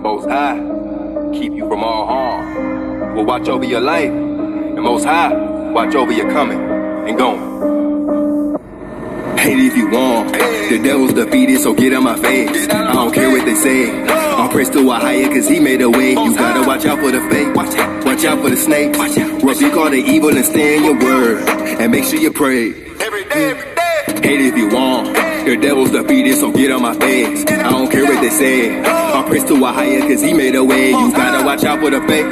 Most High keep you from all harm. Will watch over your life, and Most High watch over your coming and going. Hate if you want. The devil's defeated, so get out my face. I don't care what they say. I'm praise to a higher, cause he made a way. You gotta watch out for the fake. Watch out. Watch out for the snake. Watch out. Rebuke all the evil and stay in your word. And make sure you pray. Every day, every day. Hate if you want. The devil's defeated, so get on my face. I don't care what they say. I'll praise to a higher, cause he made a way. You gotta watch out for the fake.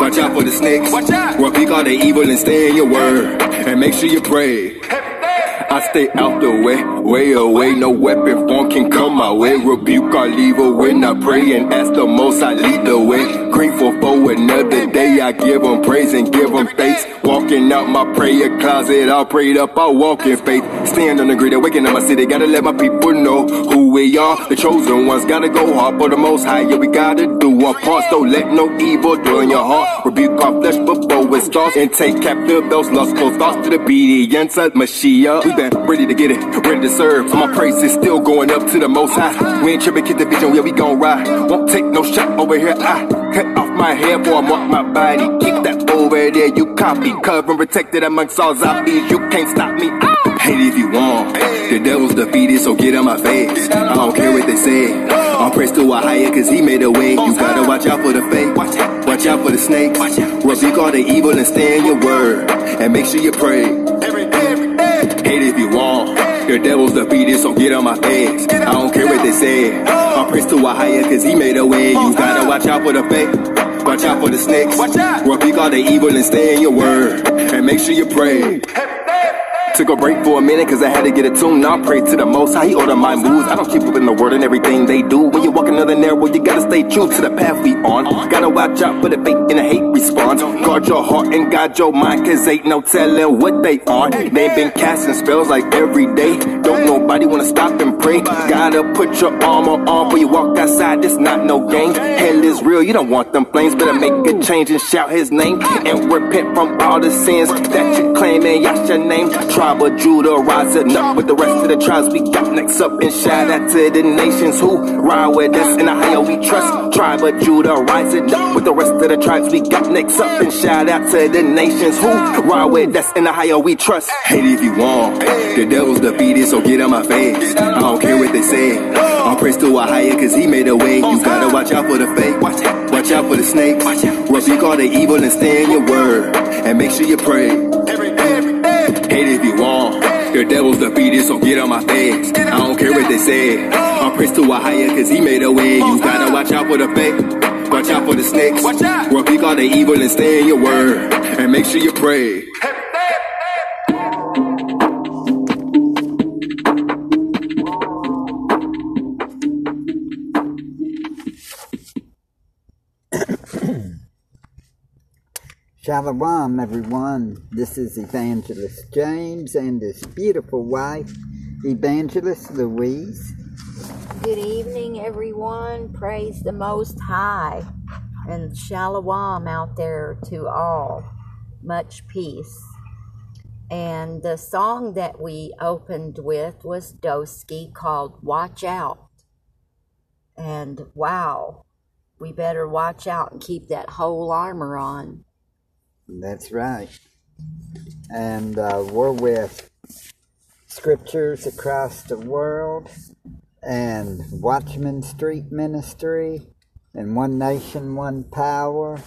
Watch out for the snakes. Watch out. Rebuke all the evil and stay in your word. And make sure you pray. I stay out the way, way away. No weapon form can come my way. Rebuke or leave when I pray and ask the most. I lead the way. Grateful for another day. I give them praise and give them thanks. Walking out my prayer closet, all prayed up. I walk in faith. Stand on the grid, awaken in my city. Gotta let my people know who we are. The chosen ones gotta go hard for the most high. Yeah, we gotta do our parts. Don't let no evil dwell in your heart. Rebuke our flesh before it starts and take captive those lustful thoughts to the obedience of Mashiach. We been ready to get it, ready to serve. So my praise is still going up to the most high. We ain't tripping, get the vision, yeah, we gon' ride. Won't take no shot over here. I cut off my hair before I mark my body. Keep that over there, you copy. Cover and protected amongst all zombies. You can't stop me. Ah. Hate if you want. The devil's defeated, so get on my face. I don't care what they say. I'll praise to a higher, cause he made a way. You gotta watch out for the fake. Watch out. Watch out for the snakes. Rebuke all the evil and stay in your word. And make sure you pray. The devil's defeated, so get on my face. I don't care what they say. I'll praise to a higher, cause he made a way. You gotta watch out for the fake. Watch out for the snakes. Watch out. Rebuke all the evil and stay in your word. And make sure you pray. Took a break for a minute cause I had to get a tune. Now I pray to the most high, he order my moves. I don't keep up in the word and everything they do. When you walk another narrow, you gotta stay true to the path we on. Gotta watch out for the fake and the hate response. Guard your heart and guard your mind cause ain't no telling what they on. They been casting spells like every day. Don't nobody wanna stop and pray. Gotta put your armor on before you walk outside. This not no game. Hell is real, you don't want them flames. Better make a change and shout his name. And repent from all the sins that you claim and yash your name. Tribe of Judah rising up with the rest of the tribes. We got next up and shout out to the nations who ride with us in Ohio we trust. Tribe of Judah rising up with the rest of the tribes. We got next up and shout out to the nations who ride with us in Ohio we trust. Hate if you want. The devil's defeated, so get on my face. I don't care what they say. I'll praise to a higher cause he made a way. You gotta watch out for the fake. Watch out. Watch out for the snakes. Rebuke all the evil and stay in your word. And make sure you pray. The devil's defeated, so get on my face. I don't care what they say. I'll praise to a higher cause he made a way. You gotta watch out for the fake. Watch out for the snakes. Watch out. Rebuke all the evil and stay in your word. And make sure you pray. Shalom, everyone. This is Evangelist James and his beautiful wife, Evangelist Louise. Good evening, everyone. Praise the Most High. And shalom out there to all. Much peace. And the song that we opened with was Dosky called Watch Out. And wow, we better watch out and keep that whole armor on. That's right. And uh, we're with Scriptures Across the World and Watchman Street Ministry and One Nation, One Power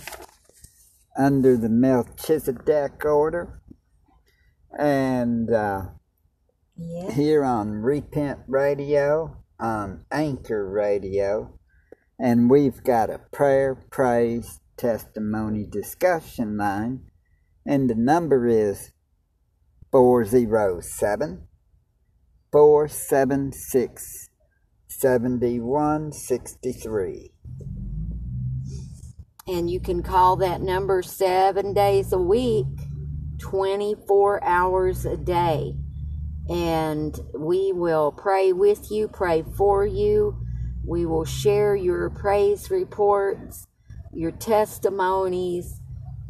under the Melchizedek Order. And uh, Yeah. here on Repent Radio, on Anchor Radio, and we've got a prayer, praise, testimony discussion line, and the number is 407 476 7163. And you can call that number seven days a week, 24 hours a day. And we will pray with you, pray for you. We will share your praise reports, your testimonies,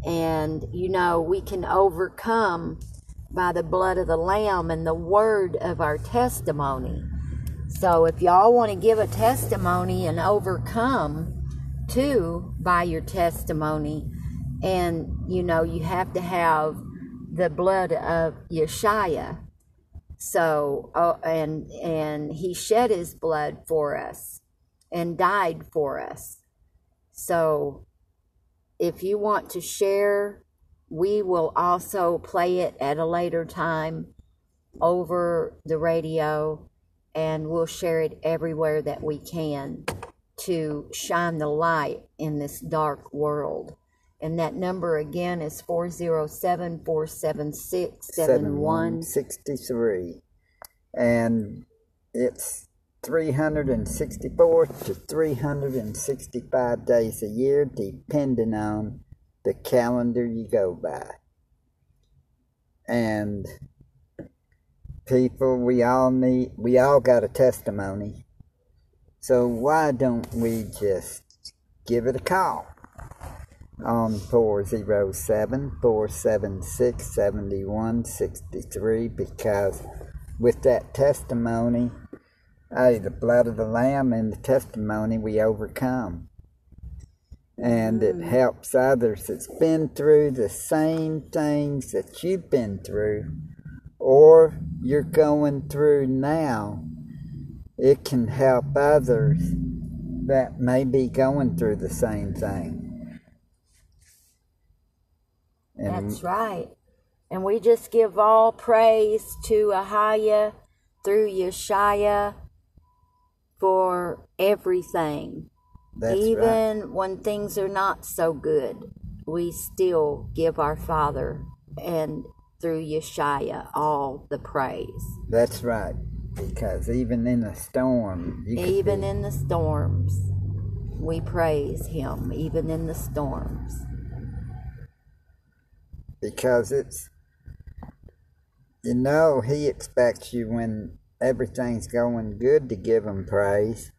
and you know, we can overcome by the blood of the Lamb and the word of our testimony. So if y'all want to give a testimony and overcome, too by your testimony. And, you know, you have to have the blood of Yeshua. So, oh, and and he shed his blood for us and died for us. So, if you want to share, we will also play it at a later time over the radio and we'll share it everywhere that we can to shine the light in this dark world. And that number again is 407 476 7163. And it's 364 to 365 days a year, depending on the calendar you go by. And people, we all need, we all got a testimony. So why don't we just give it a call? on 407 476 7163 because with that testimony, hey, the blood of the Lamb and the testimony, we overcome. And it mm. helps others that's been through the same things that you've been through or you're going through now. It can help others that may be going through the same thing. And That's right. And we just give all praise to Ahaya through Yeshaya for everything. That's Even right. when things are not so good, we still give our Father and through Yeshaya all the praise. That's right. Because even in the storm, even in the storms, we praise Him, even in the storms because it's you know he expects you when everything's going good to give them praise.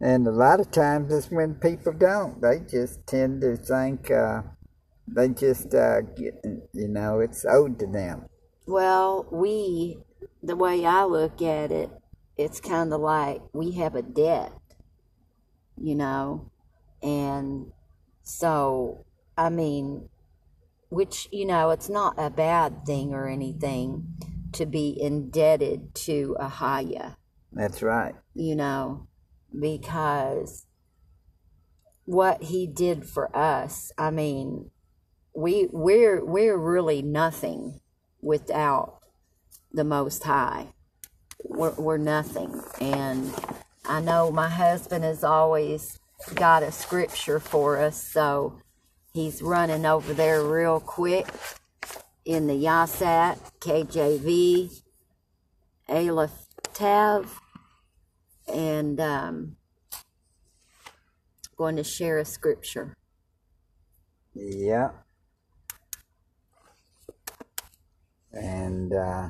And a lot of times it's when people don't. They just tend to think uh, they just uh, get, you know it's owed to them. Well we the way i look at it it's kind of like we have a debt you know? And so i mean which, you know, it's not a bad thing or anything to be indebted to Ahaya. That's right. You know, because what he did for us, I mean, we we're we're really nothing without the Most High. We're, we're nothing, and I know my husband has always got a scripture for us, so He's running over there real quick in the Yasat, KJV, Aleph Tav, and um, going to share a scripture. Yeah. And uh,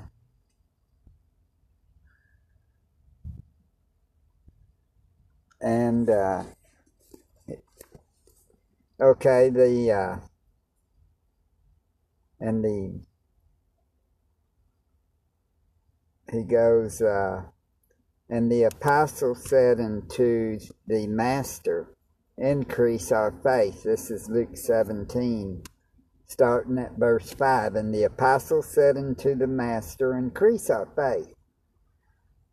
and uh, Okay, the uh, and the he goes uh, and the apostle said unto the master, Increase our faith. This is Luke 17, starting at verse 5. And the apostle said unto the master, Increase our faith.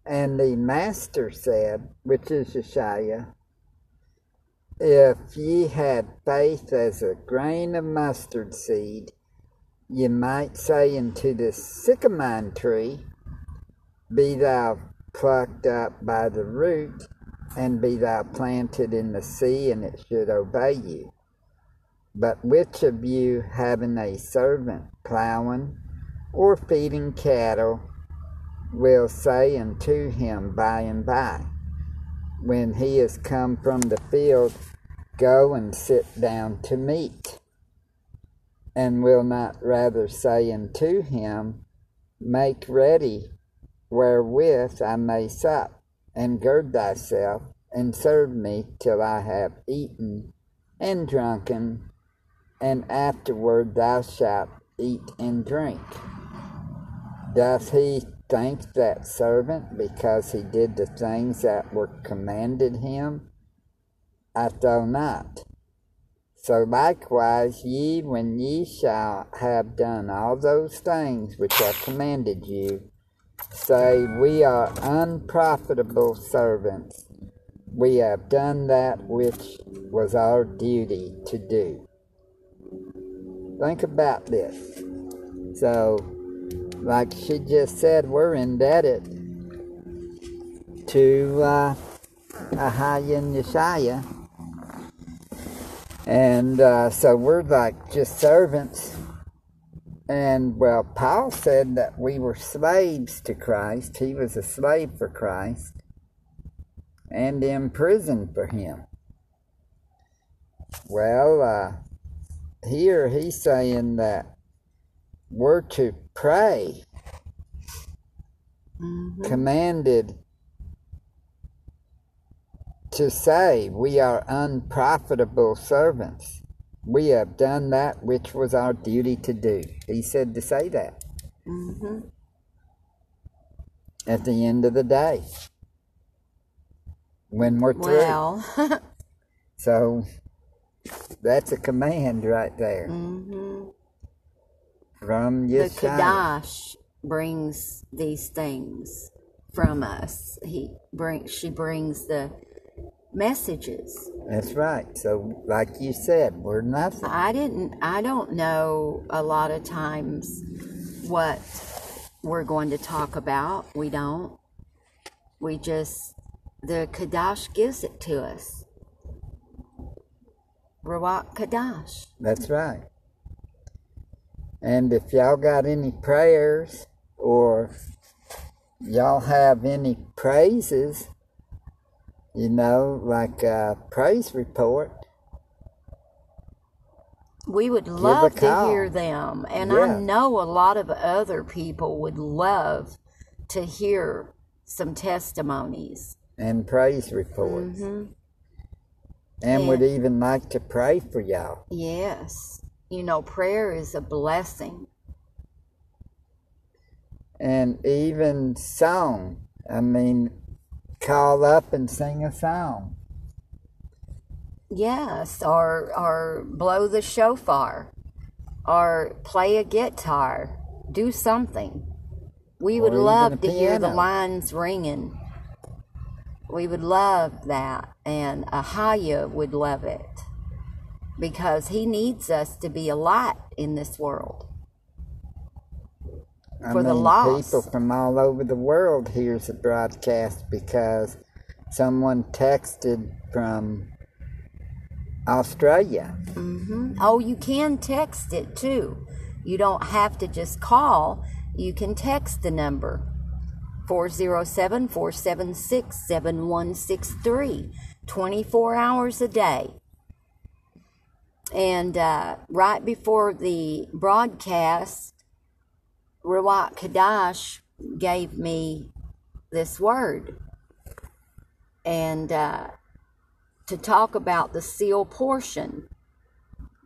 And the master said, which is Yeshua, if ye had faith as a grain of mustard seed, ye might say unto the sycamore tree, Be thou plucked up by the root, and be thou planted in the sea, and it should obey you. But which of you, having a servant plowing or feeding cattle, will say unto him by and by, when he is come from the field, Go and sit down to meat, and will not rather say unto him, Make ready wherewith I may sup, and gird thyself, and serve me till I have eaten and drunken, and afterward thou shalt eat and drink. Doth he thank that servant because he did the things that were commanded him? I thought not. So likewise, ye, when ye shall have done all those things which I commanded you, say, We are unprofitable servants. We have done that which was our duty to do. Think about this. So, like she just said, we're indebted to uh, Ahaya and Yeshaya. And uh, so we're like just servants. And well, Paul said that we were slaves to Christ. He was a slave for Christ and imprisoned for him. Well, uh, here he's saying that we're to pray, Mhm. commanded to say, We are unprofitable servants. We have done that which was our duty to do. He said to say that Mhm. at the end of the day when we're through. Well, So that's a command right there mhm. from the Yeshua. Kadash brings these things from us. He bring she brings the messages. That's right. So, like you said, we're nothing. I didn't I don't know a lot of times what we're going to talk about. We don't. We just the Kadash gives it to us. Ruach Kadash. That's right. And if y'all got any prayers or y'all have any praises, you know, like a praise report, We would love to hear them. And Yeah. I know a lot of other people would love to hear some testimonies. and praise reports, hmm and Yeah. would even like to pray for y'all. Yes. You know, prayer is a blessing. And even song. I mean, call up and sing a song. Yes, or or blow the shofar, or play a guitar, do something. We would love to hear the lines ringing. We would love that, and Ahaya would love it because he needs us to be a light in this world. I For the mean, people from all over the world hears the broadcast because someone texted from Australia. hmm Oh, you can text it too. You don't have to just call. You can text the number 407 476 7163 24 hours a day. And uh, right before the broadcast, Ruach Kadash gave me this word. And uh, to talk about the seal portion,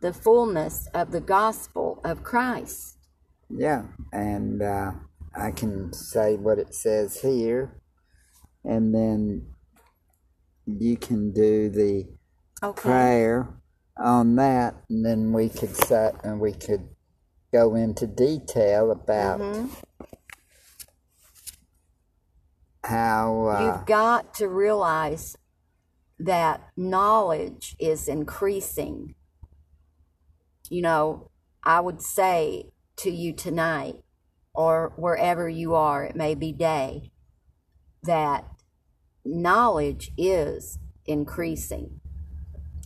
the fullness of the gospel of Christ. Yeah, and uh, I can say what it says here, and then you can do the Okay. prayer on that, and then we could set and we could go into detail about Mhm. how uh, You've got to realize that knowledge is increasing. You know, I would say to you tonight, or wherever you are, it may be day, that knowledge is increasing.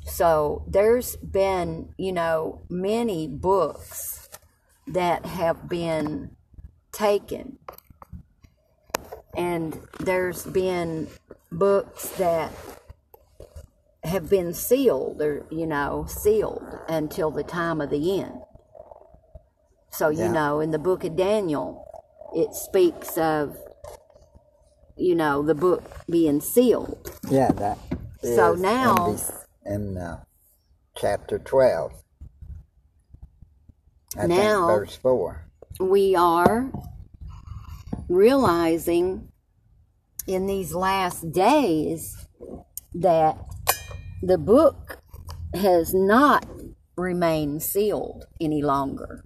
So there's been, you know, many books that have been taken and there's been books that have been sealed or you know sealed until the time of the end so you Yeah. know in the book of daniel it speaks of you know the book being sealed yeah that. So is in now- in uh, chapter twelve. I Now- verse four. we are realizing in these last days that the book has not remained sealed any longer.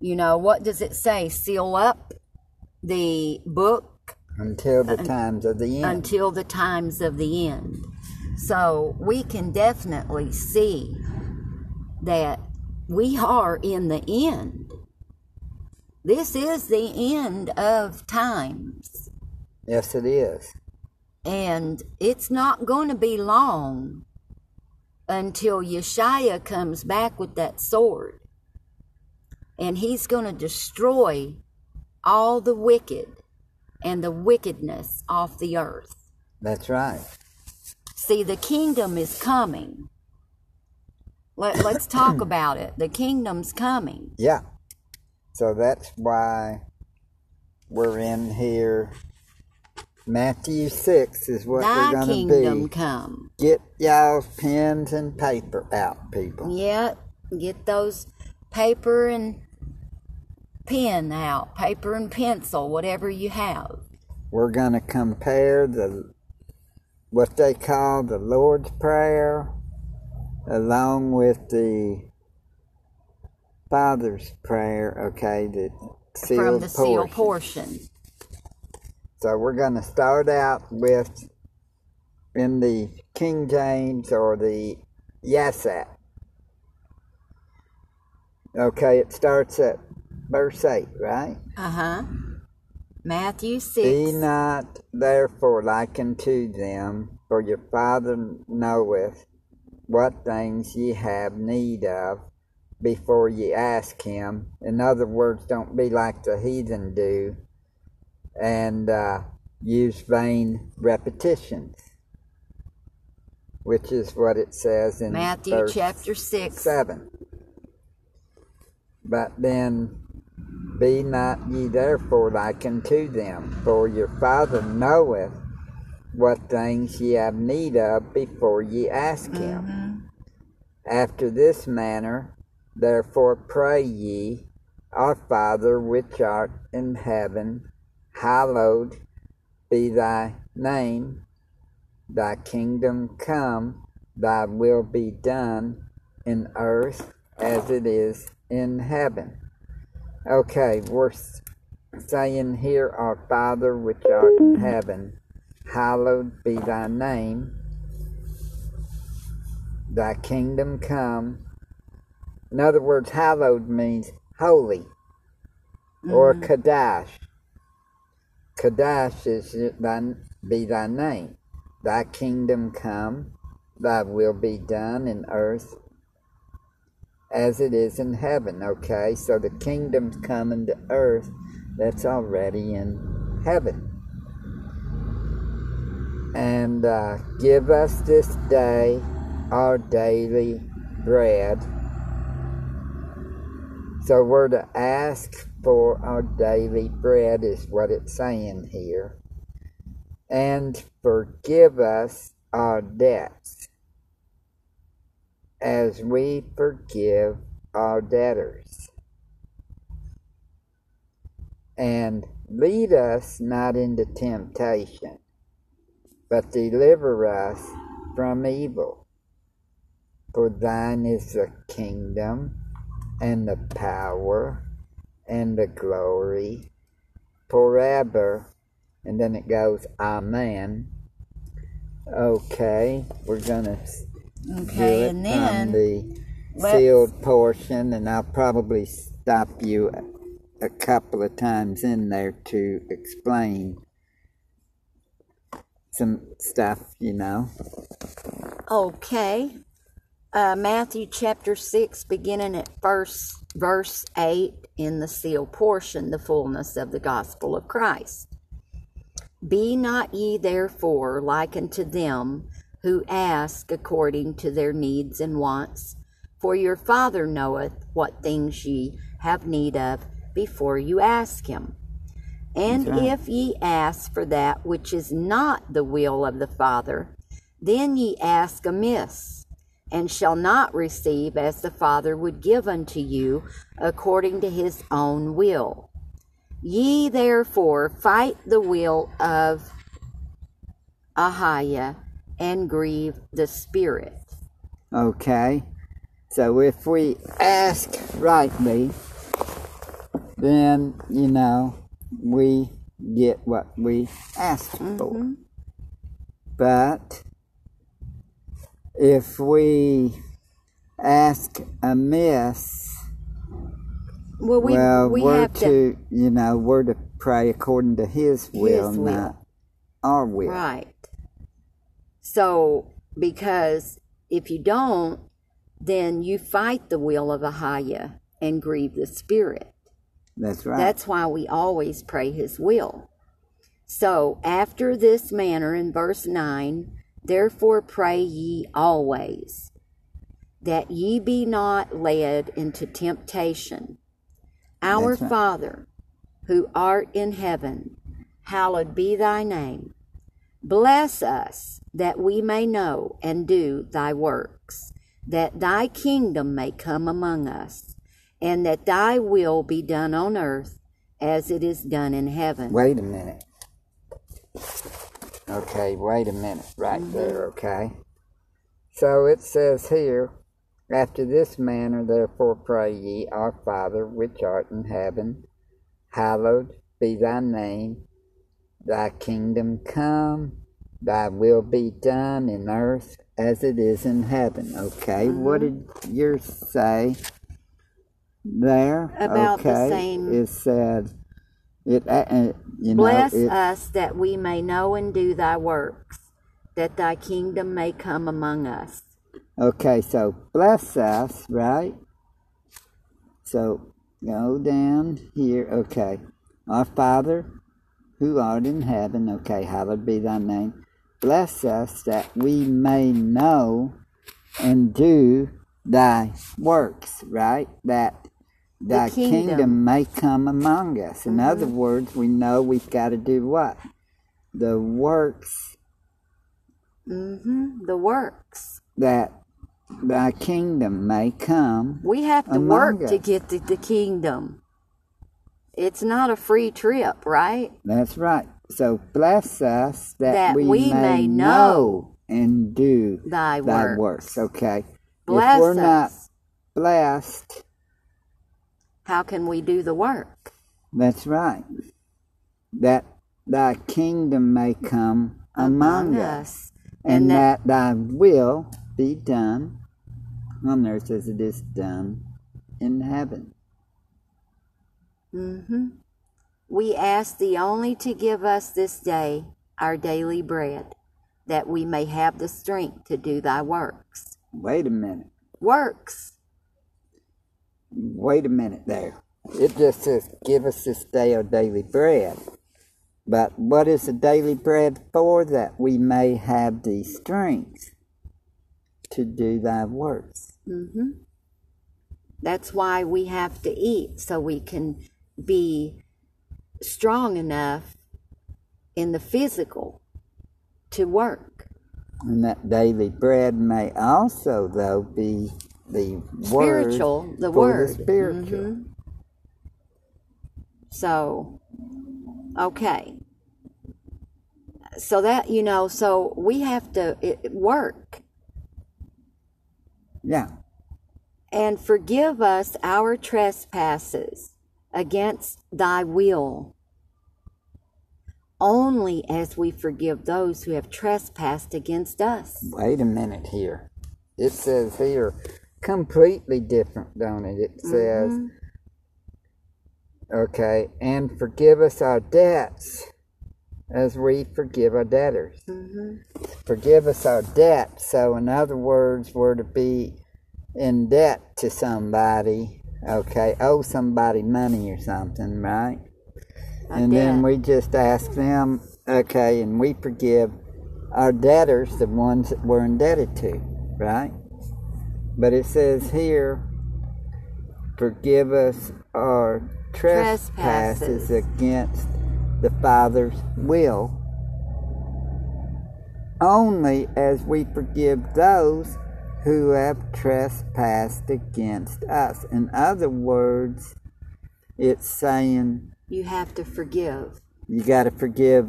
You know, what does it say? Seal up the book until the times of the end. until the times of the end. So we can definitely see that we are in the end. This is the end of times. yes, it is. And it's not going to be long until Yeshua comes back with that sword. And he's going to destroy all the wicked and the wickedness off the earth. That's right. See, the kingdom is coming. Let, let's talk about it. The kingdom's coming. Yeah. So that's why we're in here. Matthew 6 is what Thy we're going to be. kingdom come. Get y'all's pens and paper out, people. Yeah, get those paper and pen out, paper and pencil, whatever you have. We're going to compare the what they call the Lord's Prayer along with the Father's Prayer, okay, the sealed from the seal portion. portion. So we're going to start out with in the King James or the Yassat. Okay, it starts at verse 8, right? Uh huh. Matthew 6. Be not therefore like unto them, for your Father knoweth what things ye have need of before ye ask him. In other words, don't be like the heathen do and uh, use vain repetitions, which is what it says in Matthew chapter 6. 7. But then be not ye therefore like unto them, for your Father knoweth what things ye have need of before ye ask him. Mm-hmm. After this manner, therefore pray ye, Our Father which art in heaven, hallowed be thy name, thy kingdom come, thy will be done in earth as it is in heaven. Okay, we're saying here, Our Father which art in heaven, hallowed be thy name, thy kingdom come. In other words, hallowed means holy or mm-hmm. Kadash. Kadash is thy, be thy name. Thy kingdom come, thy will be done in earth as it is in heaven. Okay, so the kingdom's coming to earth that's already in heaven. And uh, give us this day our daily bread. So we're to ask for our daily bread, is what it's saying here. And forgive us our debts as we forgive our debtors. And lead us not into temptation, but deliver us from evil. For thine is the kingdom, and the power, and the glory forever. And then it goes, Amen. Okay, we're going to do it and from then the sealed portion, and I'll probably stop you a couple of times in there to explain some stuff, you know. Okay. Uh, Matthew chapter 6, beginning at first, verse 8, in the seal portion, the fullness of the gospel of Christ. Be not ye therefore like unto them who ask according to their needs and wants, for your Father knoweth what things ye have need of before you ask him. And right. if ye ask for that which is not the will of the Father, then ye ask amiss, and shall not receive as the Father would give unto you according to his own will. Ye therefore fight the will of Ahaya, and grieve the Spirit. Okay? So if we ask rightly, then, you know, we get what we ask for. Mm-hmm. But if we ask amiss, Well, we, well, we we're have to, to. you know, we're to pray according to His will, His will. not our will. Right. So, because if you don't, then you fight the will of Ahaya and grieve the Spirit. That's right. That's why we always pray His will. So, after this manner in verse 9, therefore pray ye always, that ye be not led into temptation. Our right. Father, who art in heaven, hallowed be thy name. Bless us that we may know and do thy works, that thy kingdom may come among us, and that thy will be done on earth as it is done in heaven. Wait a minute. Okay, wait a minute right Mm-hmm. there, okay? So it says here, after this manner, therefore pray ye, Our Father, which art in heaven, hallowed be thy name, thy kingdom come, thy will be done in earth as it is in heaven. Okay, what did yours say there? About the same- It said, it, uh, uh, you know, Bless it, us that we may know and do thy works, that thy kingdom may come among us. Okay, so bless us, right? So go down here. Okay. Our Father who art in heaven, okay, hallowed be thy name. Bless us that we may know and do thy works, right? That thy kingdom. kingdom. may come among us. In other words, we know we've got to do what? The works Mm-hmm. The works. that thy kingdom may come We have to work to get to the kingdom. It's not a free trip, right? That's right. So bless us that, That we, we may, may know know and do Thy thy works. works. Okay. Bless if we're not us. blessed, How can we do the work? that's right. That thy kingdom may come among, us, and, And that, thy will be done on earth as it is done in heaven. hmm We ask thee only to give us this day our daily bread, that we may have the strength to do thy works. Wait a minute. Works. Wait a minute there. It just says, Give us this day our daily bread. But what is the daily bread for? That we may have the strength to do thy works. hmm That's why we have to eat, so we can be strong enough in the physical to work. And that daily bread may also, though, be the word Spiritual, the for word. The spiritual. Mhm. So, okay. So that, you know, so we have to it work Yeah. and forgive us our trespasses against thy will, only as we forgive those who have trespassed against us. Wait a minute here. It says here completely different, don't it? It says, Mm-hmm. okay, and forgive us our debts as we forgive our debtors. Mm-hmm. Forgive us our debts. So, in other words, we're to be in debt to somebody, okay, owe somebody money or something, right? And then we just ask them, okay, and we forgive our debtors, the ones that we're indebted to, right? But it says here, forgive us our trespasses, Trespasses. against the Father's will, only as we forgive those who have trespassed against us. In other words, it's saying You have to forgive. you got to forgive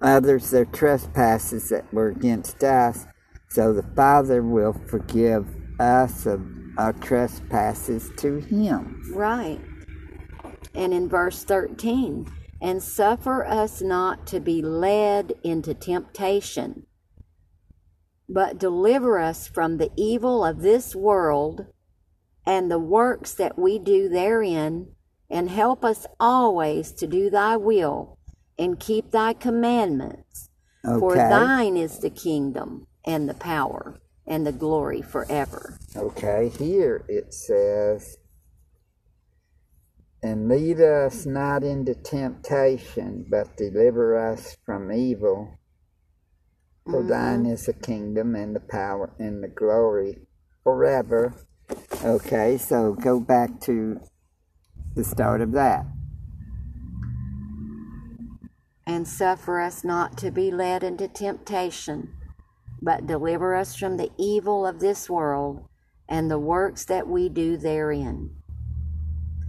others their trespasses that were against us, so the Father will forgive us of our trespasses to him. Right. And in verse 13, and suffer us not to be led into temptation, but deliver us from the evil of this world and the works that we do therein, and help us always to do thy will and keep thy commandments. For thine is the kingdom and the power and the glory forever. Okay, here it says, And lead us not into temptation, but deliver us from evil. For mm-hmm. thine is the kingdom and the power and the glory forever. Okay, so go back to the start of that. and suffer us not to be led into temptation, but deliver us from the evil of this world and the works that we do therein.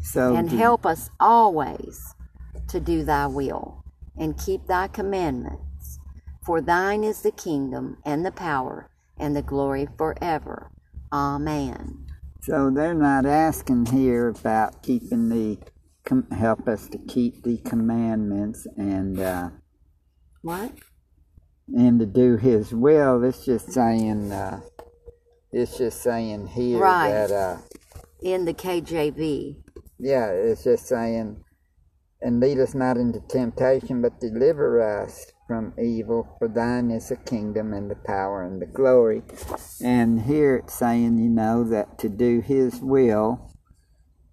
So And do- help us always to do thy will and keep thy commandments. For thine is the kingdom and the power and the glory forever. Amen. So they're not asking here about keeping the help us to keep the commandments and uh, What? And to do His will. It's just saying. Uh, it's just saying here Right. that. Uh, In the KJV. yeah, it's just saying, and lead us not into temptation, but deliver us from evil. For thine is the kingdom and the power and the glory. And here it's saying, you know, that to do His will,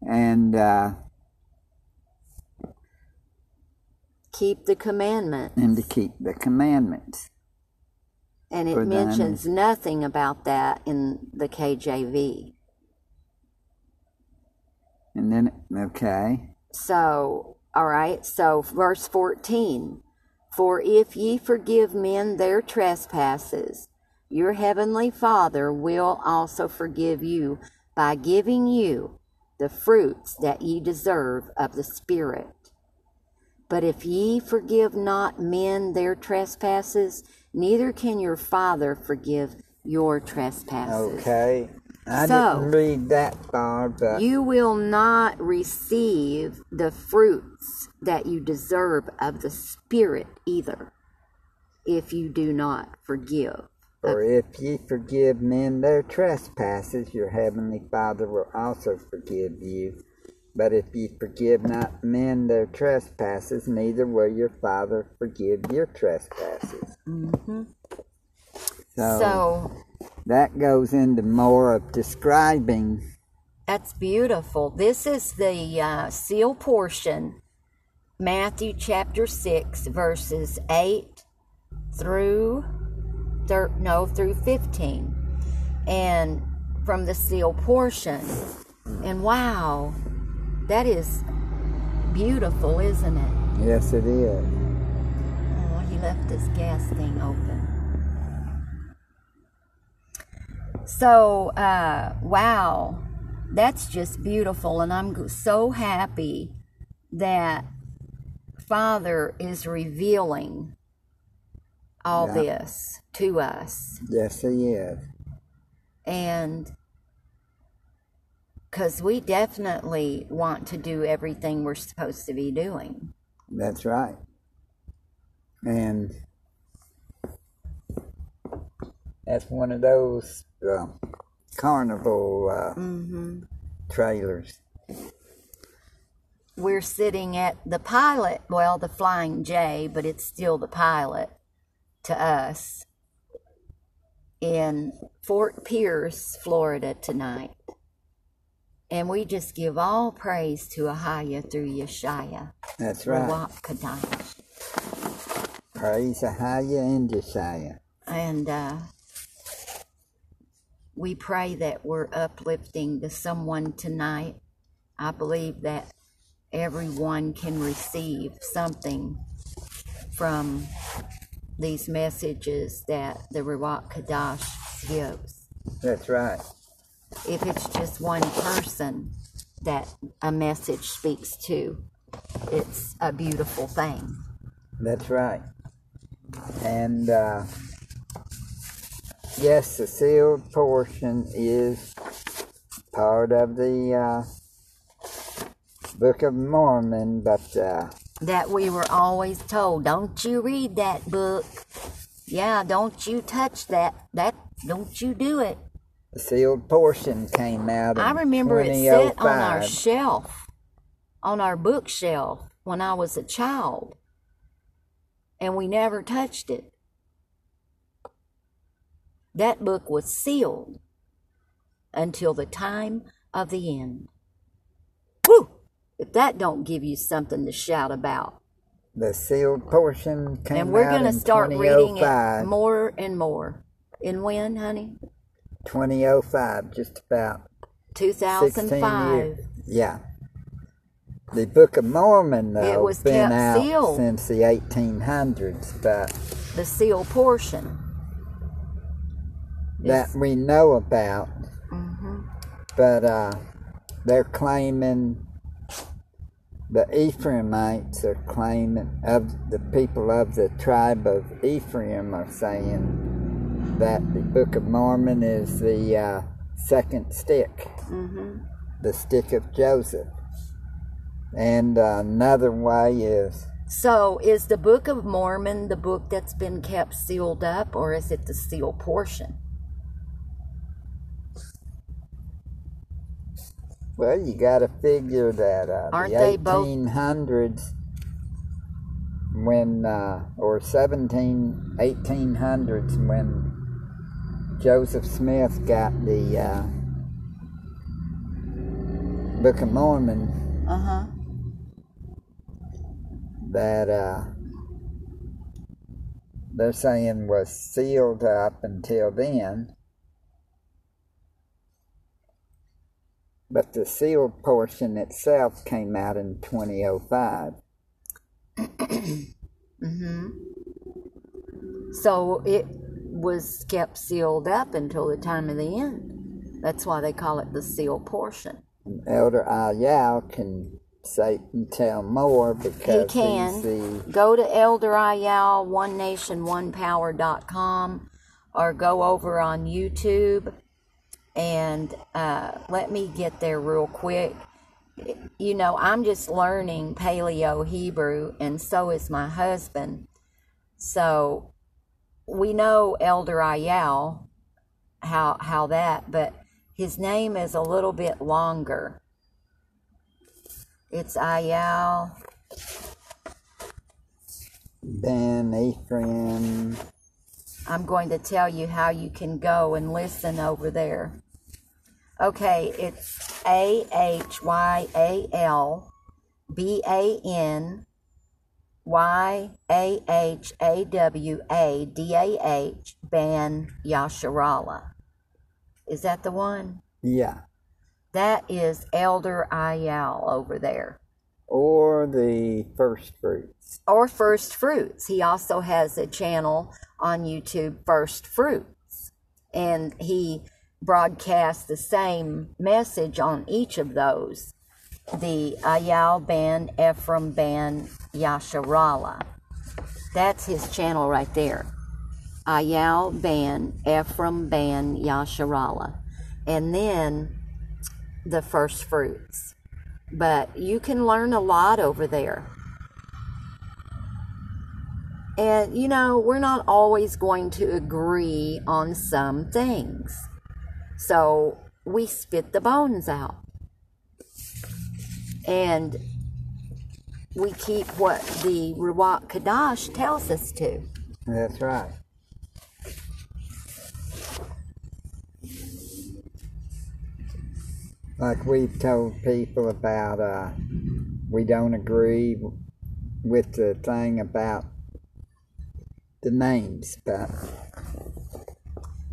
and. Uh, Keep the commandment. and to keep the commandments. And it thine mentions nothing about that in the KJV. And then, okay, So, all right, so verse 14 For if ye forgive men their trespasses, your heavenly Father will also forgive you by giving you the fruits that ye deserve of the Spirit. But if ye forgive not men their trespasses, neither can your Father forgive your trespasses. okay. I So- didn't read that far, but You will not receive the fruits that you deserve of the Spirit either if you do not forgive. for if ye forgive men their trespasses, your heavenly Father will also forgive you. But if ye forgive not men their trespasses, neither will your Father forgive your trespasses. So, So that goes into more of describing. that's beautiful. This is the uh, seal portion, Matthew chapter 6, verses 8 through thir- no through 15 and from the seal portion and wow that is beautiful isn't it Yes, it is. oh he left his gas thing open so uh wow that's just beautiful and i'm so happy that father is revealing all Yeah. this to us Yes, he is. and because we definitely want to do everything we're supposed to be doing. That's right. And that's one of those uh, carnival uh, trailers. We're sitting at the pilot, well, the Flying J, but it's still the pilot to us in Fort Pierce, Florida tonight. And we just give all praise to Ahaya through Yeshaya. That's right. Praise Ahaya and Josiah. And uh, we pray that we're uplifting to someone tonight. I believe that everyone can receive something from these messages that the Ruach Kadash gives. That's right. If it's just one person that a message speaks to, it's a beautiful thing. That's right. And uh, yes, the sealed portion is part of the uh, Book of Mormon, but uh, That we were always told, don't you read that book. Yeah, don't you touch that. That don't you do it. The sealed portion came out. I remember it sat on our oh shelf, on our bookshelf when I was a child. And we never touched it. That book was sealed until the time of the end. Whew! If that don't give you something to shout about. The sealed portion came out. and we're going to start reading it oh more and more. In when, honey? 2005, just about 2005. Yeah. The Book of Mormon, though, it was been kept out sealed. since the 1800s, but The seal portion. that we know about. Mhm. But uh, they're claiming the Ephraimites are claiming of the people of the tribe of Ephraim are saying that the Book of Mormon is the uh, second stick, Mhm. the stick of Joseph. And uh, another way is So, is the Book of Mormon the book that's been kept sealed up, or is it the seal portion? well, you got to figure that uh, Aren't the they both- 1800s when uh, or 17 1800s when Joseph Smith got the uh, Book of Mormon Uh huh. that uh, they're saying was sealed up until then. But the sealed portion itself came out in 2005. Mm-hmm. So it was kept sealed up until the time of the end. That's why they call it the seal portion. Elder Ayal can say and tell more because he can. the Go to Elder Ayal, One Nation, One Power.com, or go over on YouTube and uh, let me get there real quick. You know, I'm just learning Paleo Hebrew, and so is my husband. So we know Elder Ayal, how how that, but his name is a little bit longer. It's Ayal. Ben Ephraim. I'm going to tell you how you can go and listen over there. Okay, it's A H Y A L B A N Y A H A W A D A H Ban Yasharala. Is that the one? Yeah. That is Elder Ayal over there. Or the first fruits. or First Fruits. He also has a channel on YouTube, First Fruits, and he broadcasts the same message on each of those. The Ayal Ban Ephraim Ban Yasharala. That's his channel right there. Ayal Ban Ephraim Ban Yasharala. And then the First Fruits. But you can learn a lot over there. And, you know, we're not always going to agree on some things. So we spit the bones out. And we keep what the Ruach Kadash tells us to. That's right. Like we've told people about, uh, we don't agree with the thing about the names, but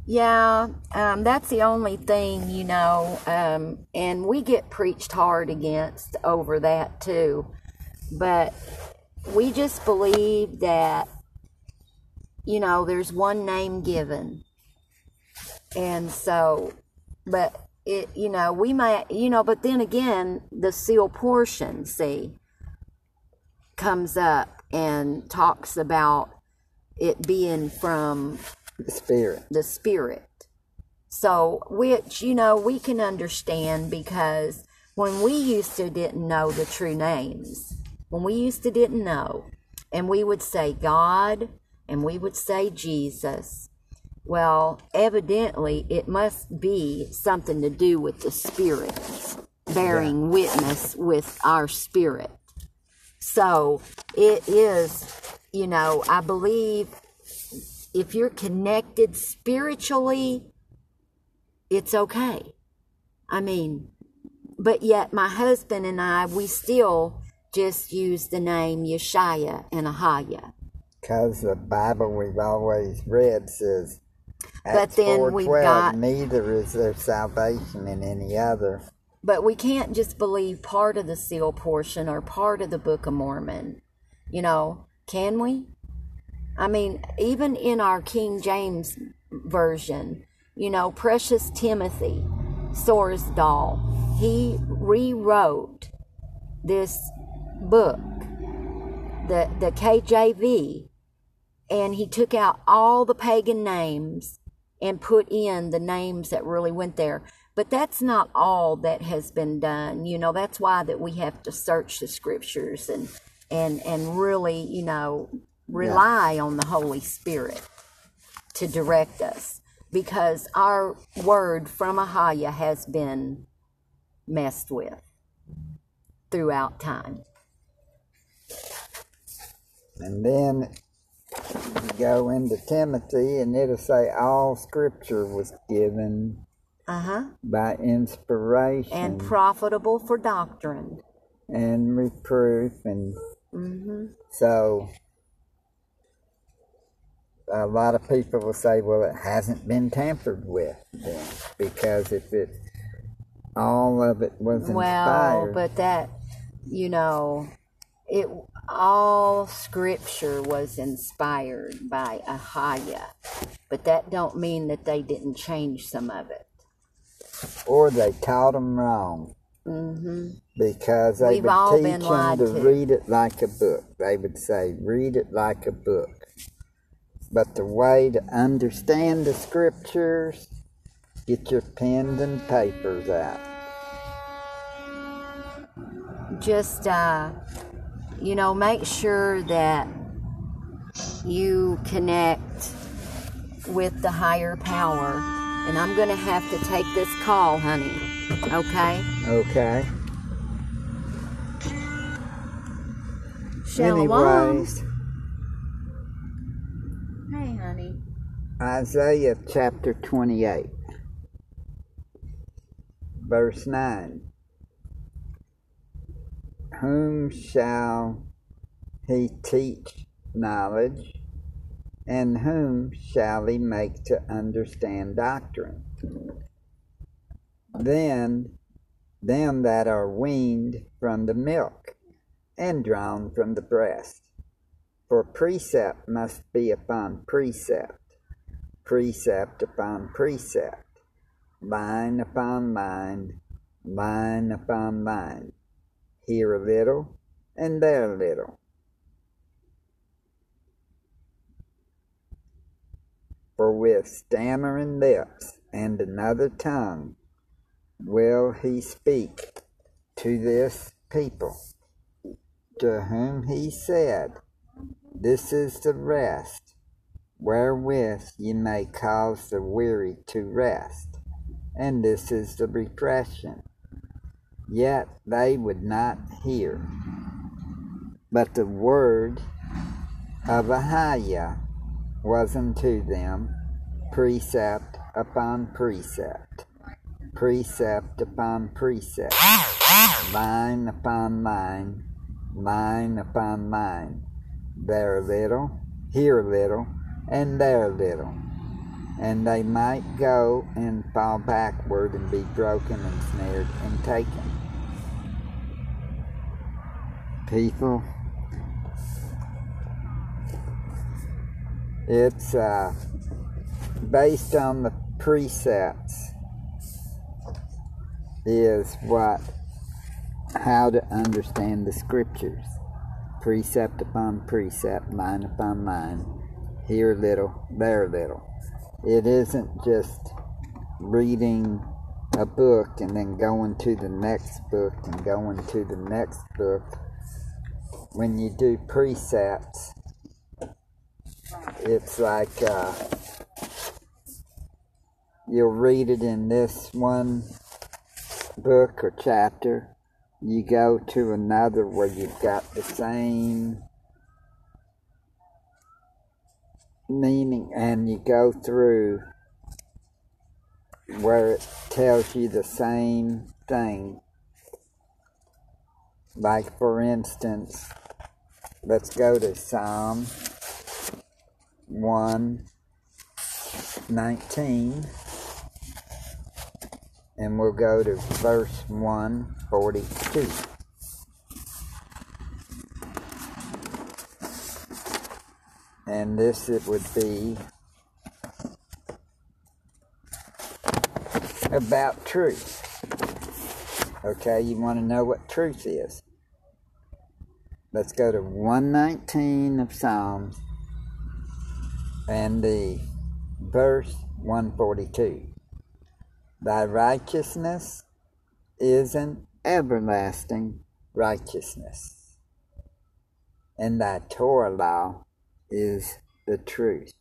Yeah, um, that's the only thing, you know, um, and we get preached hard against over that too. But we just believe that, you know, there's one name given. And so, but it, you know, we might, you know, but then again, the seal portion, see, comes up and talks about it being from The Spirit. the spirit. So, which, you know, we can understand because when we used to didn't know the true names, when we used to didn't know, and we would say God and we would say Jesus, well, evidently it must be something to do with the spirit bearing witness with our spirit. So, it is, you know, I believe if you're connected spiritually, it's okay. I mean, but yet my husband and I, we still just use the name Yeshua and Ahaya. Because the Bible we've always read says, But then we've 4:12, got- neither is there salvation in any other. But we can't just believe part of the seal portion or part of the Book of Mormon. You know, can we? I mean, even in our King James version, you know, Precious Timothy Sorsdal, he rewrote this book, the, the KJV, and he took out all the pagan names and put in the names that really went there. But that's not all that has been done. You know, that's why that we have to search the scriptures and and and really, you know, rely on the Holy Spirit to direct us because our word from Ahaya has been messed with throughout time. And then you go into Timothy, and it'll say all scripture was given Uh-huh. by inspiration And profitable for doctrine. and reproof. And hmm so a lot of people will say, well, it hasn't been tampered with then, because if it all of it was inspired Well, but that, you know, it all scripture was inspired by Ahaya, but that don't mean that they didn't change some of it. or they taught them wrong Mm-hmm. because they We've would teach them to to. read it like a book. They would say, read it like a book. But the way to understand the scriptures, get your pens and papers out. Just, uh, you know, make sure that you connect with the higher power. And I'm going to have to take this call, honey. Okay? Okay. Anyways, Hey, honey. Isaiah chapter 28, verse 9. Whom shall he teach knowledge, and whom shall he make to understand doctrine? Then them that are weaned from the milk, and drawn from the breast. For precept must be upon precept, precept upon precept, line upon line, line upon line, here a little and there a little. For with stammering lips and another tongue will he speak to this people, to whom he said, This is the rest wherewith ye may cause the weary to rest, and this is the refreshing. Yet they would not hear. But the word of Ahaya was unto them precept upon precept, precept upon precept, line upon line, line upon line, there little, here a little, and there a little. And they might go and fall backward and be broken and snared and taken. People, it's uh, based on the precepts, is what how to understand the scriptures precept upon precept, line upon line, here little, there little. It isn't just reading a book and then going to the next book and going to the next book. When you do precepts, it's like uh, you'll read it in this one book or chapter. You go to another where you've got the same meaning and you go through where it tells you the same thing. Like, for instance, let's go to Psalm 119 and we'll go to verse 142. And this it would be about truth. Okay, you want to know what truth is. Let's go to 119 of Psalms and the verse 142. Thy righteousness is an everlasting righteousness, and thy Torah law is the truth.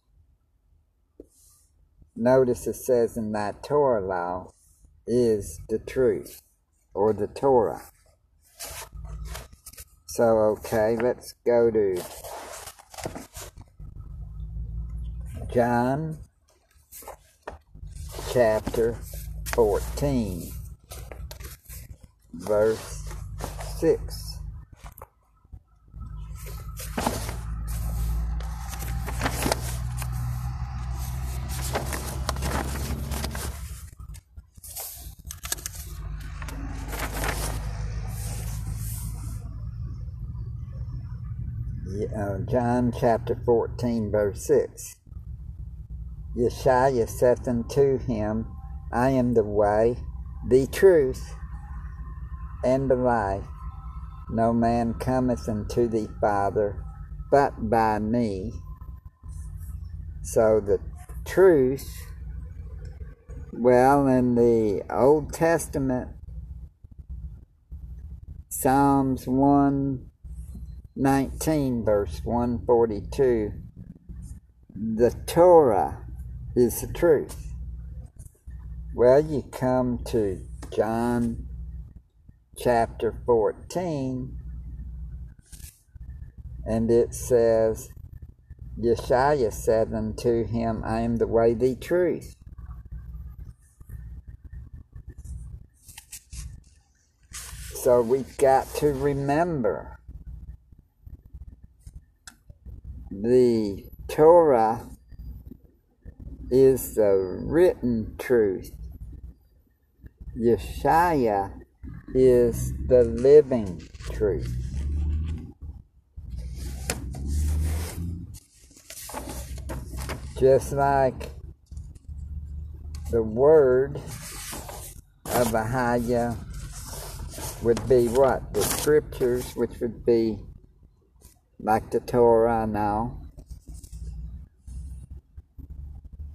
Notice it says in thy Torah law is the truth or the Torah. So, okay, let's go to John chapter 14, verse 6. uh, John chapter 14, verse 6. Yeshua saith unto him, I am the way, the truth, and the life. No man cometh unto the Father but by me. So the truth, well, in the Old Testament, Psalms 1 19, verse 142, the Torah is the truth. Well, you come to John chapter 14, and it says, Yeshua said unto him, I am the way, the truth. So we've got to remember the Torah is the written truth. Yeshua is the living truth. Just like the word of Ahaya would be what? The scriptures, which would be like the Torah now.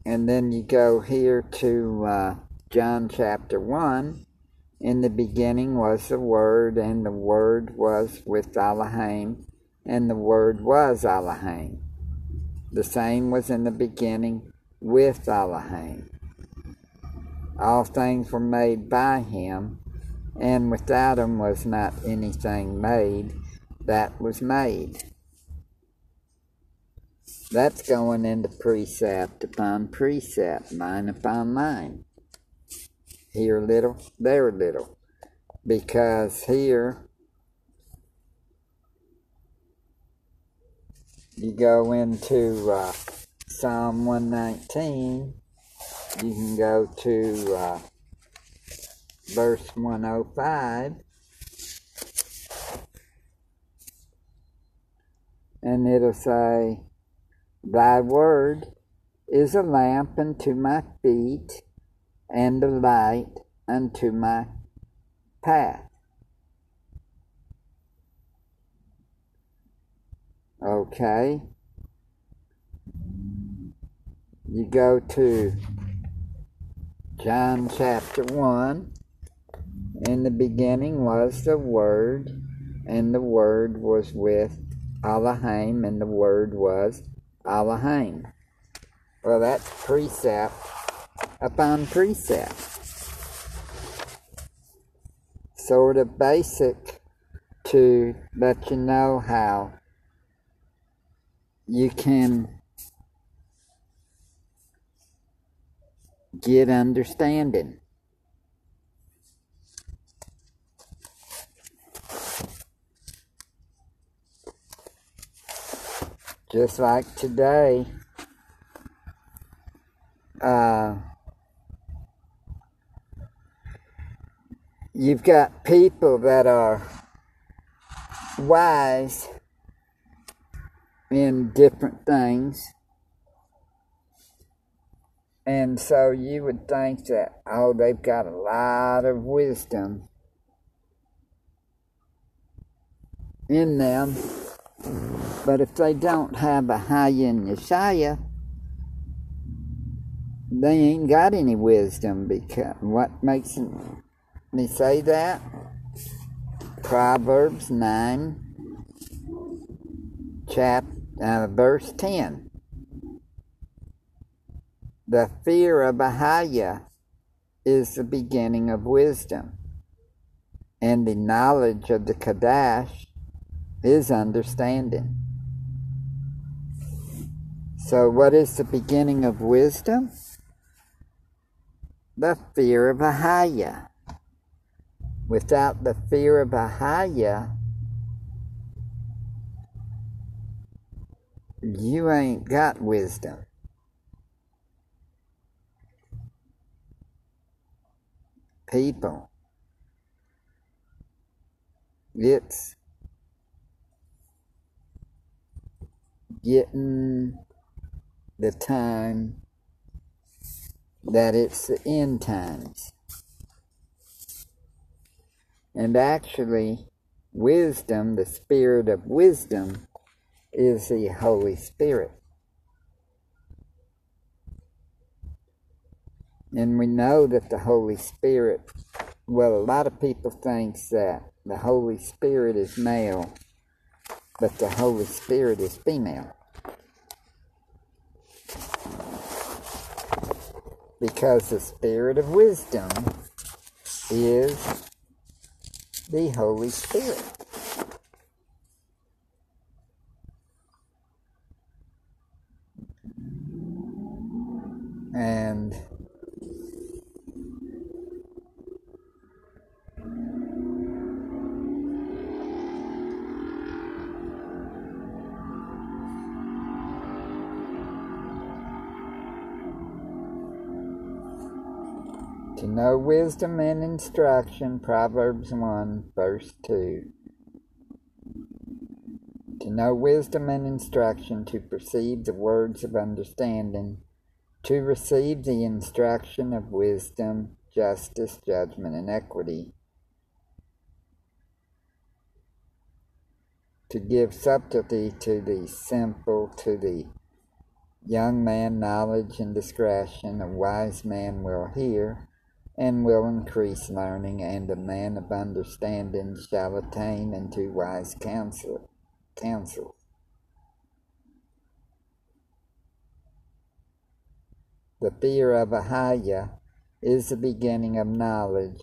And then you go here to uh, John chapter 1. In the beginning was the Word, and the Word was with Elohim, and the Word was Elohim. The same was in the beginning with Elohim. All things were made by him, and without him was not anything made that was made. That's going into precept upon precept, line upon line. Here a little, there a little. Because here, you go into uh, Psalm 119, you can go to uh, verse 105. And it'll say, Thy word is a lamp unto my feet and a light unto my path. Okay. you go to John chapter 1. In the beginning was the Word, and the Word was with Elohim, and the Word was Elohim. Well, that's precept upon precept. Sort of basic to let you know how you can get understanding. Just like today, uh, you've got people that are wise in different things. And so you would think that, oh, they've got a lot of wisdom in them. But if they don't have a Hayin Yeshaya, they ain't got any wisdom because what makes me say that? Proverbs 9, chap, uh, verse 10. The fear of a Ahaya is the beginning of wisdom, and the knowledge of the Kadash is understanding. So, what is the beginning of wisdom? The fear of Ahaya. Without the fear of Ahaya, you ain't got wisdom. People, it's getting the time that it's the end times. And actually, wisdom, the spirit of wisdom, is the Holy Spirit. And we know that the Holy Spirit, well, a lot of people think that the Holy Spirit is male, but the Holy Spirit is female. Because the Spirit of wisdom is the Holy Spirit. Wisdom and instruction, Proverbs 1, verse 2. To know wisdom and instruction, to perceive the words of understanding, to receive the instruction of wisdom, justice, judgment, and equity, to give subtlety to the simple, to the young man knowledge and discretion, a wise man will hear and will increase learning, and a man of understanding shall attain unto wise counsel. counsel. The fear of Ahaya is the beginning of knowledge,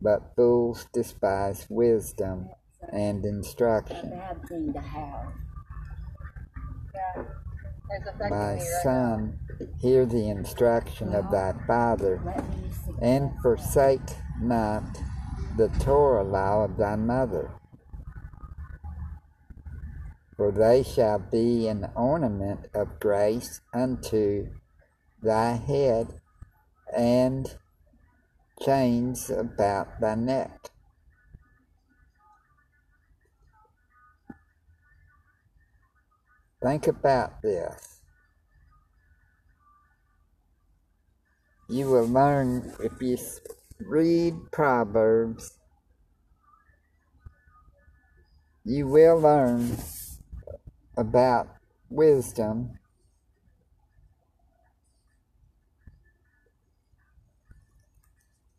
but fools despise wisdom and instruction. A bad thing to have. My son, hear the instruction of thy father, and forsake not the Torah law of thy mother. For they shall be an ornament of grace unto thy head, and chains about thy neck. Think about this. You will learn if you read Proverbs, you will learn about wisdom.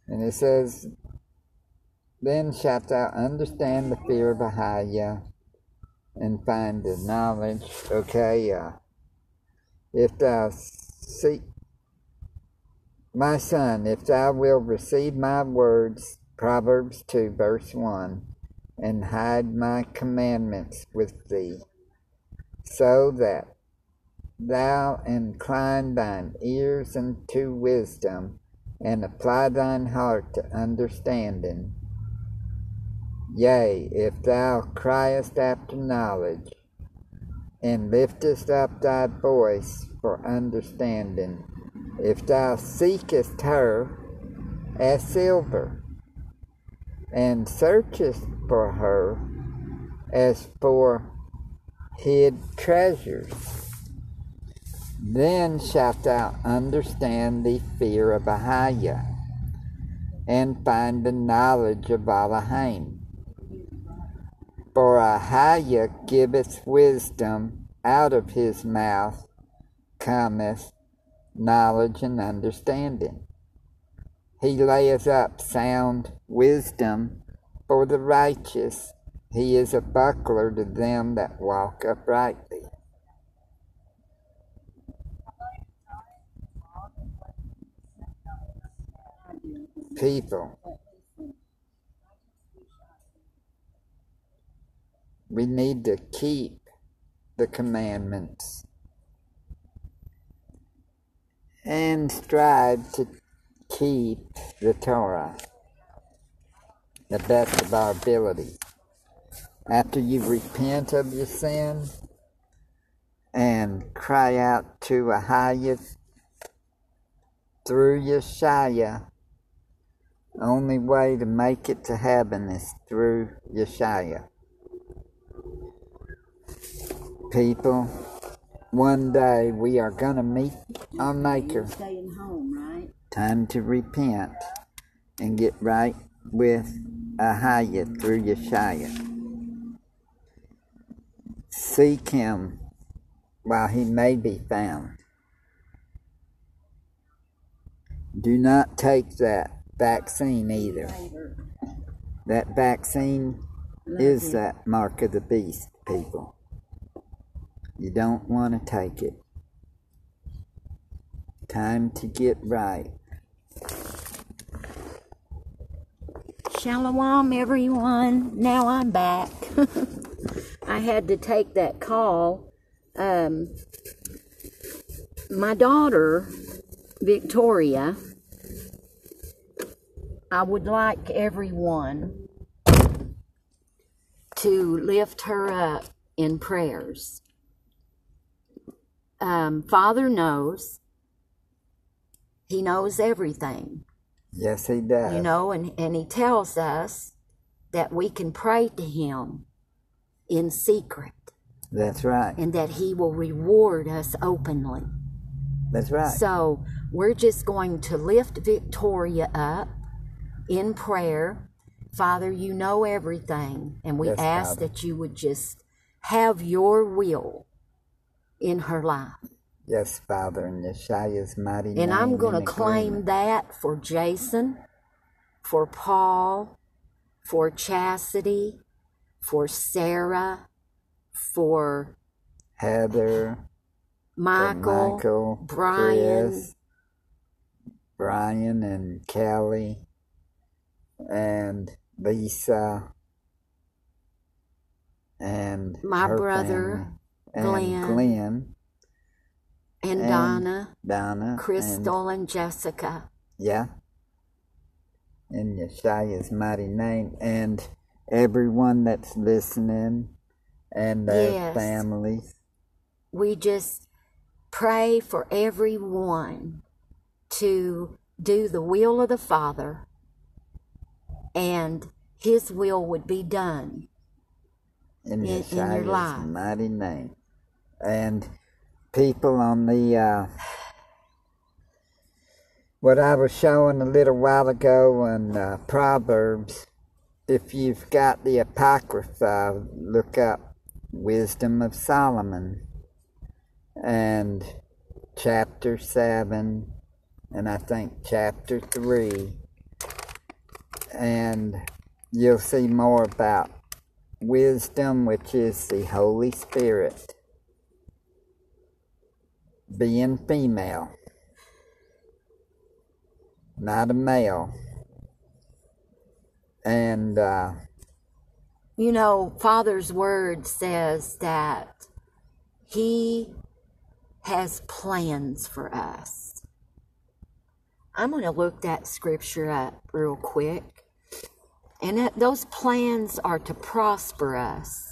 And it says, Then shalt thou understand the fear of Ahaya and find the knowledge. Okay, uh, if thou seek, my son, if thou wilt receive my words, Proverbs 2, verse 1, and hide my commandments with thee, so that thou incline thine ears unto wisdom, and apply thine heart to understanding. Yea, if thou criest after knowledge, and liftest up thy voice for understanding, if thou seekest her as silver, and searchest for her as for hid treasures, then shalt thou understand the fear of Ahaya, and find the knowledge of Elohim. For a Ahaya giveth wisdom, out of his mouth cometh knowledge and understanding. He layeth up sound wisdom for the righteous. He is a buckler to them that walk uprightly. People, we need to keep the commandments and strive to keep the Torah the best of our ability. After you repent of your sin and cry out to a Ahaya through Yeshua, only way to make it to heaven is through Yeshua. People, one day we are going to meet our Maker. Staying home, right? Time to repent and get right with Ahaya through Yeshua. Seek him while he may be found. Do not take that vaccine either. That vaccine is that mark of the beast, people. You don't want to take it. Time to get right. Shalom, everyone. Now I'm back. I had to take that call. Um, my daughter, Victoria, I would like everyone to lift her up in prayers. Um, Father knows, He knows everything Yes, he does. you know, and, and he tells us that we can pray to him in secret That's right. and that he will reward us openly. That's right. So we're just going to lift Victoria up in prayer. Father, you know everything, and we Yes, ask Father. that you would just have your will in her life. yes, Father, in Yeshua's mighty name. And I'm going to claim that for Jason, for Paul, for Chastity, for Sarah, for Heather, Michael, Michael, Brian. Chris, Brian, and Kelly, and Lisa, and My her brother, family, and Glenn. Glenn, and and Donna, Donna, and Crystal, and Jessica. Yeah. In Yeshua's mighty name. And everyone that's listening and their Yes. families. We just pray for everyone to do the will of the Father and His will would be done. In In- in your life. mighty name. And people on the uh, what I was showing a little while ago in uh, Proverbs, if you've got the Apocrypha, look up Wisdom of Solomon and chapter 7 and I think chapter 3 and you'll see more about wisdom, which is the Holy Spirit, being female, not a male. And uh, You know, Father's word says that He has plans for us. I'm going to look that scripture up real quick. And that, those plans are to prosper us.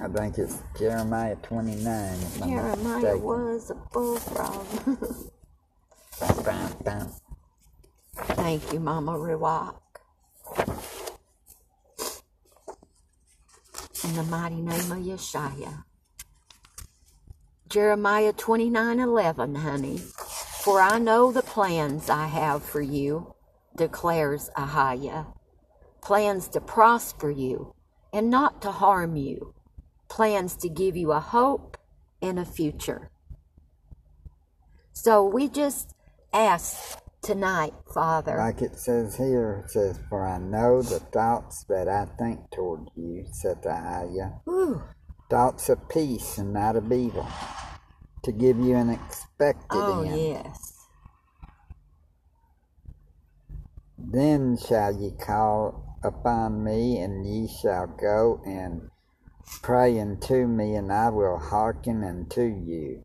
I think it's Jeremiah 29. if I'm not Jeremiah mistaken. was a bullfrog. Bam, bam, bam. Thank you, Mama Ruach. In the mighty name of Yeshua. Jeremiah twenty nine eleven, honey. For I know the plans I have for you, declares Ahaya. Plans to prosper you and not to harm you. Plans to give you a hope and a future. So we just ask tonight, Father. Like it says here, it says, For I know the thoughts that I think toward you, said Ahaya. Ooh. Thoughts of peace and not of evil, to give you an expected Oh, end. yes. Then shall ye call upon me, and ye shall go and pray unto me, and I will hearken unto you.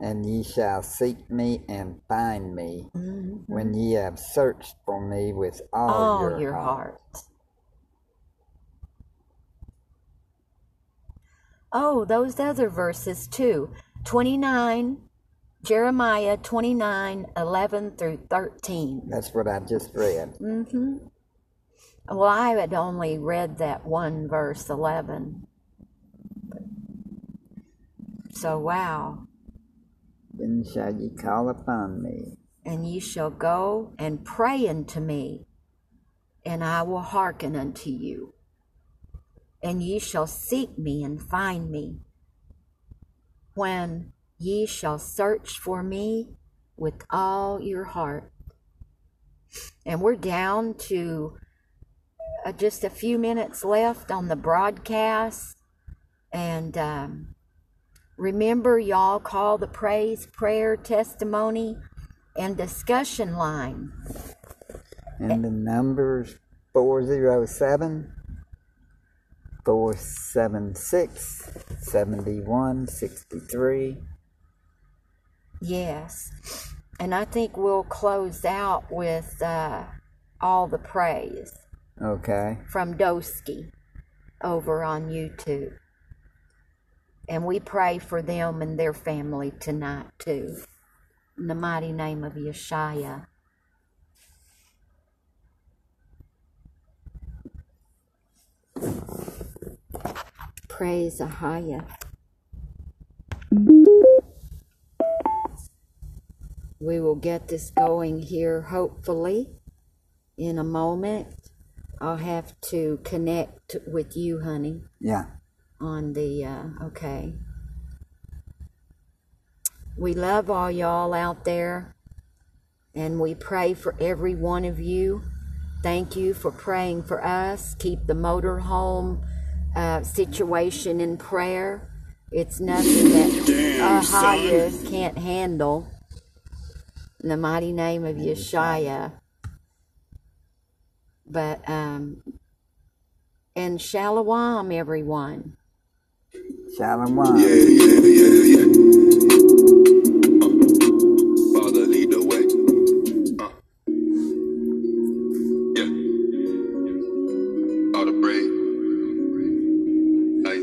And ye shall seek me and find me, Mhm. when ye have searched for me with all, All your, your heart. heart. Oh, those other verses too. 29, Jeremiah 29, 11 through 13. That's what I just read. Mm-hmm. Well, I had only read that one verse 11. So, wow. Then shall ye call upon me, And ye shall go and pray unto me, and I will hearken unto you. And ye shall seek me and find me, when ye shall search for me with all your heart. And we're down to uh, just a few minutes left on the broadcast. And um, remember, y'all call the praise, prayer, testimony, and discussion line. and the number's 407 476 7163. Yes. And I think we'll close out with uh, all the praise Okay. from Dosky over on YouTube. And we pray for them and their family tonight, too. In the mighty name of Yeshua. Praise Ahaya. We will get this going here hopefully in a moment. I'll have to connect with you, honey, Yeah. On the, uh, okay. We love all y'all out there, and we pray for every one of you. Thank you for praying for us. Keep the motorhome uh, situation in prayer. It's nothing that Ahaya can't handle. In the mighty name of Yeshua. But, um, and shalom, everyone. Shalom. Yeah, yeah, yeah, yeah. Uh, Father, lead the way. Uh. Yeah. All the brave. Hey.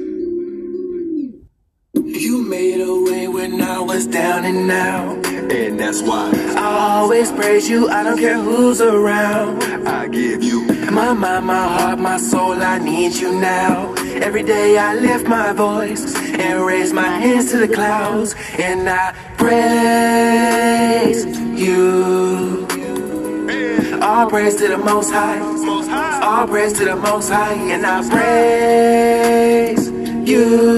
You made a way when I was down and out. And that's why I always praise you, I don't care who's around. I give you My mind, my heart, my soul, I need you now. Every day I lift my voice and raise my hands to the clouds, and I praise you. All praise to the Most High. All praise to the Most High, and I praise you.